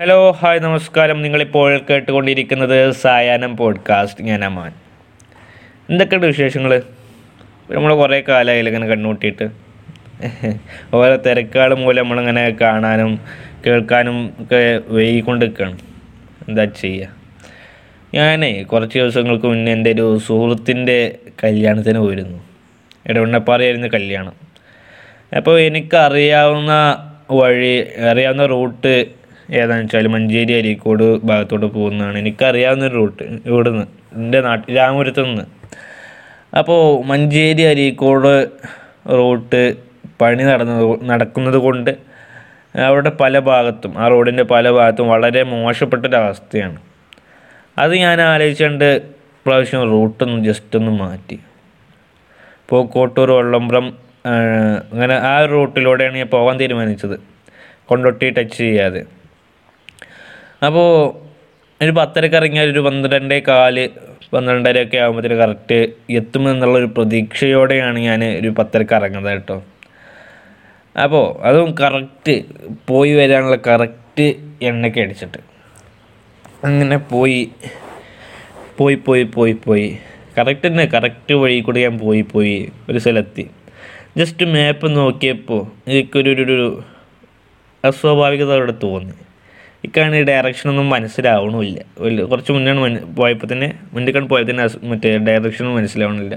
Hello hi നമസ്കാരം. നിങ്ങളിപ്പോൾ കേട്ടുകൊണ്ടിരിക്കുന്നത് സായാഹ്നം പോഡ്കാസ്റ്റ് ഞാൻ അമാൻ. എന്തൊക്കെയുണ്ട് വിശേഷങ്ങൾ നമ്മൾ കുറേ കാലമായില്ല ഇങ്ങനെ കണ്ണൂട്ടിയിട്ട്. ഓരോ തിരക്കുകൾ മൂലം നമ്മളിങ്ങനെ കാണാനും കേൾക്കാനും ഒക്കെ വൈകിക്കൊണ്ട് നിൽക്കുകയാണ് എന്താ ചെയ്യുക ഞാനേ കുറച്ച് ദിവസങ്ങൾക്ക് മുന്നേ എന്റെ ഒരു സുഹൃത്തിന്റെ കല്യാണത്തിന് പോയിരുന്നു. ഇടവണ്ണപ്പാറയായിരുന്നു കല്യാണം. അപ്പോൾ എനിക്കറിയാവുന്ന വഴി അറിയാവുന്ന റൂട്ട് ഏതാണെന്ന് വെച്ചാൽ മഞ്ചേരി അരീക്കോട് ഭാഗത്തോട്ട് പോകുന്നതാണ്. എനിക്കറിയാവുന്ന ഒരു റൂട്ട്. ഇവിടുന്ന്. എന്റെ നാട്ടിൽ രാമപുരത്ത് നിന്ന് അപ്പോൾ മഞ്ചേരി അരീക്കോട് റൂട്ട് പണി നടന്നത് നടക്കുന്നത് കൊണ്ട് അവിടെ പല ഭാഗത്തും ആ റോഡിന്റെ പല ഭാഗത്തും വളരെ മോശപ്പെട്ടൊരവസ്ഥയാണ്. അത് ഞാൻ ആലോചിച്ചുകൊണ്ട് പ്രാവശ്യം റൂട്ടൊന്ന് ജസ്റ്റ് ഒന്ന് മാറ്റി. ഇപ്പോൾ കോട്ടൂർ വള്ളംപുറം ആ, അങ്ങനെ ആ റൂട്ടിലൂടെയാണ് ഞാൻ പോകാൻ തീരുമാനിച്ചത്. കൊണ്ടൊട്ടി ടച്ച് ചെയ്യാതെ. അപ്പോൾ ഒരു പത്തരക്ക് ഇറങ്ങിയാൽ ഒരു പന്ത്രണ്ടേ കാൽ പന്ത്രണ്ടര ഒക്കെ ആകുമ്പോഴത്തേന് കറക്റ്റ് എത്തുമെന്നുള്ളൊരു പ്രതീക്ഷയോടെയാണ് ഞാൻ ഒരു പത്തരക്ക് ഇറങ്ങുന്നത് കേട്ടോ. അപ്പോൾ അതും കറക്റ്റ് പോയി വരാനുള്ള കറക്റ്റ് എണ്ണയ്ക്ക് അടിച്ചിട്ട്. അങ്ങനെ പോയി പോയി പോയി പോയി പോയി. കറക്റ്റ് തന്നെ കറക്റ്റ് വഴി കൂടെ ഞാൻ പോയി പോയി ഒരു സ്ഥലത്തി. ജസ്റ്റ് മാപ്പ് നോക്കിയപ്പോൾ എനിക്കൊരു ഒരു ഒരു അസ്വാഭാവികത അവിടെ തോന്നി. ഇക്കാണ് ഡയറക്ഷനൊന്നും മനസ്സിലാവണമില്ല വലിയ കുറച്ച് മുന്നാണ് മന പോയപ്പോൾ തന്നെ മുന്നിക്കാണ് പോയപ്പോൾ തന്നെ മറ്റേ ഡയറക്ഷനും മനസ്സിലാവണില്ല.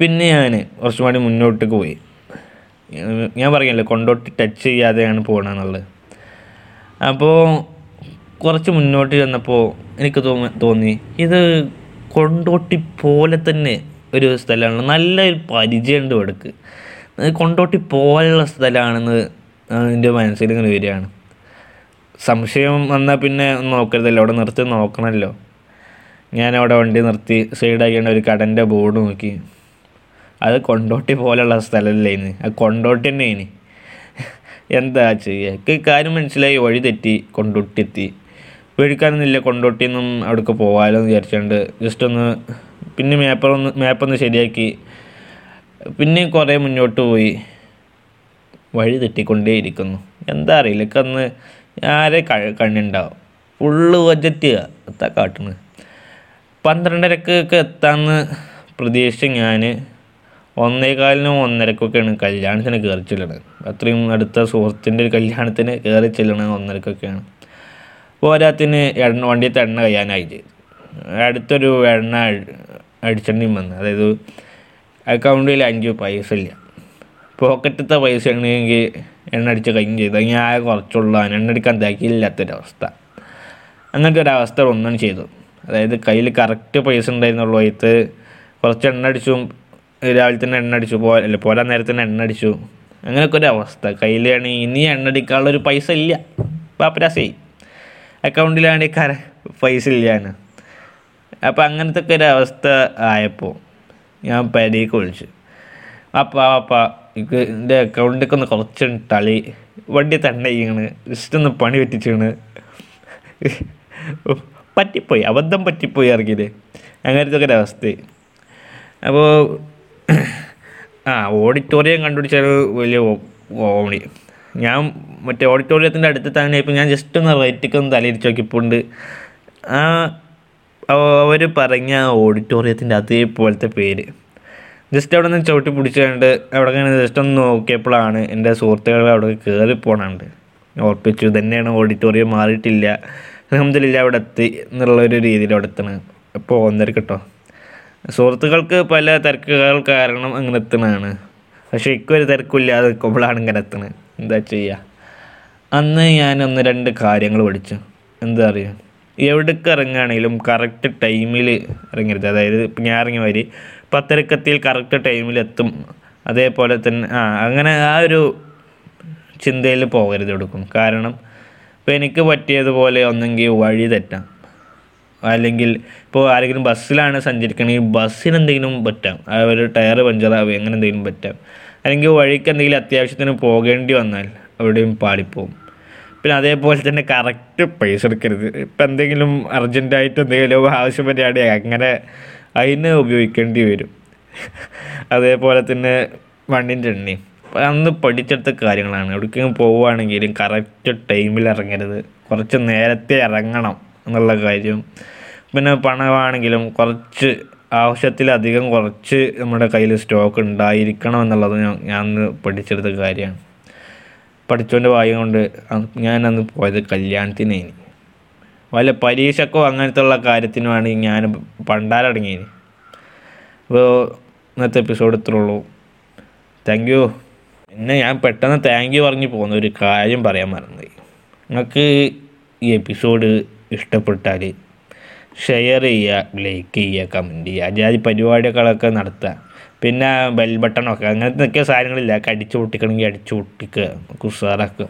പിന്നെ ഞാൻ കുറച്ചും കൂടി മുന്നോട്ടേക്ക് പോയി. ഞാൻ പറഞ്ഞല്ലോ കൊണ്ടോട്ട് ടച്ച് ചെയ്യാതെയാണ് പോകണമെന്നുള്ളത് അപ്പോൾ കുറച്ച് മുന്നോട്ട് ചെന്നപ്പോൾ എനിക്ക് തോന്നി ഇത് കൊണ്ടോട്ടി പോലെ തന്നെ ഒരു സ്ഥലമാണ്. നല്ല പരിചയമുണ്ട് ഇവിടേക്ക്. കൊണ്ടോട്ടി പോലുള്ള സ്ഥലമാണെന്ന് എന്റെ മനസ്സിൽ ഇങ്ങനെ വരികയാണ്. സംശയം വന്നാൽ പിന്നെ നോക്കരുതല്ലോ. അവിടെ നിർത്തി നോക്കണമല്ലോ ഞാൻ അവിടെ വണ്ടി നിർത്തി സൈഡാക്കിയാണ് ഒരു കടന്റെ ബോർഡ് നോക്കി. അത് കൊണ്ടോട്ടി പോലെയുള്ള സ്ഥലമല്ലേ ഇന്ന് അത് കൊണ്ടോട്ടി തന്നെ ഇനി. എന്താ ചെയ്യുക കാര്യം മനസ്സിലായി. വഴി തെറ്റി കൊണ്ടോട്ടി എത്തി പേടിക്കാനൊന്നുമില്ല. കൊണ്ടോട്ടിന്നും അവിടേക്ക് പോകാമല്ലോ എന്ന് വിചാരിച്ചുകൊണ്ട് ജസ്റ്റ് ഒന്ന് പിന്നെ മാപ്പൊന്ന് മാപ്പൊന്ന് ശരിയാക്കി. പിന്നെ കുറേ മുന്നോട്ട് പോയി. വഴി തെറ്റിക്കൊണ്ടേയിരിക്കുന്നു. എന്താ അറിയില്ല. എനിക്ക് ആരെ കണ്ണുണ്ടാവും? ഫുള്ള് ബജറ്റ് എത്താ കാട്ടുന്നത് പന്ത്രണ്ടരക്കൊക്കെ എത്താമെന്ന് പ്രതീക്ഷിച്ച് ഞാൻ ഒന്നേകാലിനും ഒന്നരക്കൊക്കെയാണ് കല്യാണത്തിന് കയറി ചെല്ലണത്. അത്രയും അടുത്ത സുഹൃത്തിന്റെ ഒരു കല്യാണത്തിന് കയറി ചെല്ലണത് ഒന്നരക്കൊക്കെയാണ്. പോരാത്തിന് എണ്ണ വണ്ടിയത്തെ എണ്ണ കഴിയാനായി ചെയ്തു. അടുത്തൊരു എണ്ണ അടിച്ചെണ്ണയും വന്ന്. അതായത് അക്കൗണ്ടിൽ അഞ്ച് പൈസ ഇല്ല. പോക്കറ്റത്തെ പൈസ ഉണ്ടെങ്കിൽ എണ്ണ അടിച്ച് കഴിഞ്ഞ് ചെയ്തു. ഞാൻ കുറച്ചുള്ള. എണ്ണ അടിക്കാൻ തികയില്ലാത്തൊരവസ്ഥ. അങ്ങനത്തെ ഒരവസ്ഥ ഒന്നും ചെയ്തു. അതായത് കയ്യിൽ കറക്റ്റ് പൈസ ഉണ്ടായിരുന്നുള്ളൂ ഇത് കുറച്ച് എണ്ണ അടിച്ചു രാവിലെ തന്നെ എണ്ണ അടിച്ചു പോ അല്ല പോരാൻ നേരത്തിന് എണ്ണ അടിച്ചു അങ്ങനെയൊക്കെ ഒരു അവസ്ഥ. കയ്യിലാണ് ഇനി എണ്ണ ഒരു പൈസ ഇല്ല. പാപ്പരാസേ. അക്കൗണ്ടിലാണ് കര പൈസ ഇല്ലാണ് അപ്പോൾ അങ്ങനത്തെ ഒക്കെ ഒരു അവസ്ഥ ആയപ്പോൾ ഞാൻ പരിക്ക് വിളിച്ചു. അപ്പ അപ്പ എനിക്ക് എന്റെ അക്കൗണ്ടിലേക്ക് ഒന്ന് കുറച്ച് തളി വണ്ടി തന്നെ ചെയ്യണ്. ജസ്റ്റ് ഒന്ന് പണി പറ്റിച്ചാണ്. പറ്റിപ്പോയി. അബദ്ധം പറ്റിപ്പോയി ഇറങ്ങിയത്. അങ്ങനത്തെ ഒക്കെ ഒരവസ്ഥ അപ്പോൾ ആ ഓഡിറ്റോറിയം കണ്ടുപിടിച്ചാൽ വലിയ ഓണി ഞാൻ മറ്റേ ഓഡിറ്റോറിയത്തിന്റെ അടുത്ത് തന്നെ ഇപ്പോൾ ഞാൻ ജസ്റ്റ് ഒന്ന് റൈറ്റിക്ക് ഒന്ന് തലയിരിച്ച് നോക്കിപ്പോണ്ട് ആ അവർ പറഞ്ഞ ഓഡിറ്റോറിയത്തിന്റെ അതേപോലത്തെ പേര്. ജസ്റ്റ് അവിടെ നിന്ന് ചവിട്ടി പിടിച്ചുകൊണ്ട് അവിടെ ഇങ്ങനെ ജസ്റ്റ് ഒന്ന് നോക്കിയപ്പോഴാണ് എന്റെ സുഹൃത്തുക്കൾ അവിടെ കയറി പോണുണ്ട്. ഓർപ്പിച്ചു തന്നെയാണ് ഓഡിറ്റോറിയം മാറിയിട്ടില്ല. അലഹമില്ല അവിടെ എത്തി എന്നുള്ളൊരു രീതിയിൽ അവിടെ എത്തണം. അപ്പോൾ ഒന്നര കേട്ടോ സുഹൃത്തുക്കൾക്ക് പല തിരക്കുകൾ കാരണം അങ്ങനെ എത്തണതാണ് പക്ഷെ ഇക്കൊരു തിരക്കില്ലാതെ നിൽക്കുമ്പോഴാണ് ഇങ്ങനെ എത്തണത് എന്താ ചെയ്യുക അന്ന് ഞാൻ ഒന്ന് രണ്ട് കാര്യങ്ങൾ പഠിച്ചു. എന്താ അറിയുക എവിടേക്ക് ഇറങ്ങുകയാണെങ്കിലും കറക്റ്റ് ടൈമിൽ ഇറങ്ങരുത്. അതായത് ഇപ്പം ഞാൻ ഇറങ്ങിയ വരി പത്തരക്കത്തിയിൽ കറക്റ്റ് ടൈമിൽ എത്തും. അതേപോലെ തന്നെ ആ അങ്ങനെ ആ ഒരു ചിന്തയിൽ പോകരുത് എടുക്കും കാരണം ഇപ്പം എനിക്ക് പറ്റിയതുപോലെ ഒന്നെങ്കിൽ വഴി തെറ്റാം. അല്ലെങ്കിൽ ഇപ്പോൾ ആരെങ്കിലും ബസ്സിലാണ് സഞ്ചരിക്കണമെങ്കിൽ ബസ്സിന് എന്തെങ്കിലും പറ്റാം. ഒരു ടയർ പഞ്ചറാവുക അങ്ങനെ എന്തെങ്കിലും പറ്റാം. അല്ലെങ്കിൽ വഴിക്ക് എന്തെങ്കിലും അത്യാവശ്യത്തിന് പോകേണ്ടി വന്നാൽ എവിടെയും പാളിപ്പോവും. പിന്നെ അതേപോലെ തന്നെ കറക്റ്റ് പൈസ എടുക്കരുത്. ഇപ്പം എന്തെങ്കിലും അർജന്റായിട്ട് എന്തെങ്കിലും ആവശ്യം പറ്റുകയാണെങ്കിൽ അങ്ങനെ അതിന് ഉപയോഗിക്കേണ്ടി വരും? അതേപോലെ തന്നെ വണ്ടിന്റെ എണ്ണയും. അന്ന് പഠിച്ചെടുത്ത കാര്യങ്ങളാണ്. എവിടേക്കെങ്കിലും പോവുകയാണെങ്കിലും കറക്റ്റ് ടൈമിൽ ഇറങ്ങരുത്. കുറച്ച് നേരത്തെ ഇറങ്ങണം എന്നുള്ള കാര്യം. പിന്നെ പണമാണെങ്കിലും കുറച്ച് ആവശ്യത്തിലധികം കുറച്ച് നമ്മുടെ കയ്യിൽ സ്റ്റോക്ക് ഉണ്ടായിരിക്കണം എന്നുള്ളത് ഞാൻ ഞാൻ പഠിച്ചെടുത്ത കാര്യമാണ്. പഠിച്ചോന്റെ ഭാഗ്യം കൊണ്ട് ഞാനന്ന് പോയത് കല്യാണത്തിനായി വല്ല പരീക്ഷക്കോ അങ്ങനത്തെ ഉള്ള കാര്യത്തിനുമാണ് ഞാൻ പണ്ടാരടങ്ങിയത് അപ്പോൾ ഇന്നത്തെ എപ്പിസോഡ് ഇത്രേ ഉള്ളൂ. താങ്ക് യു പിന്നെ ഞാൻ പെട്ടെന്ന് താങ്ക് യു പറഞ്ഞ് പോകുന്ന ഒരു കാര്യം പറയാൻ മറന്നു നിങ്ങൾക്ക് ഈ എപ്പിസോഡ് ഇഷ്ടപ്പെട്ടാൽ ഷെയർ ചെയ്യുക ലൈക്ക് ചെയ്യുക കമന്റ് ചെയ്യുക അതായത് പരിപാടികളൊക്കെ നടത്തുക. പിന്നെ ബെൽ ബട്ടണൊക്കെ അങ്ങനത്തെ ഒക്കെ സാധനങ്ങളില്ല. അടിച്ചു പൊട്ടിക്കണമെങ്കിൽ അടിച്ചു പൊട്ടിക്കുക കുസാറാക്കുക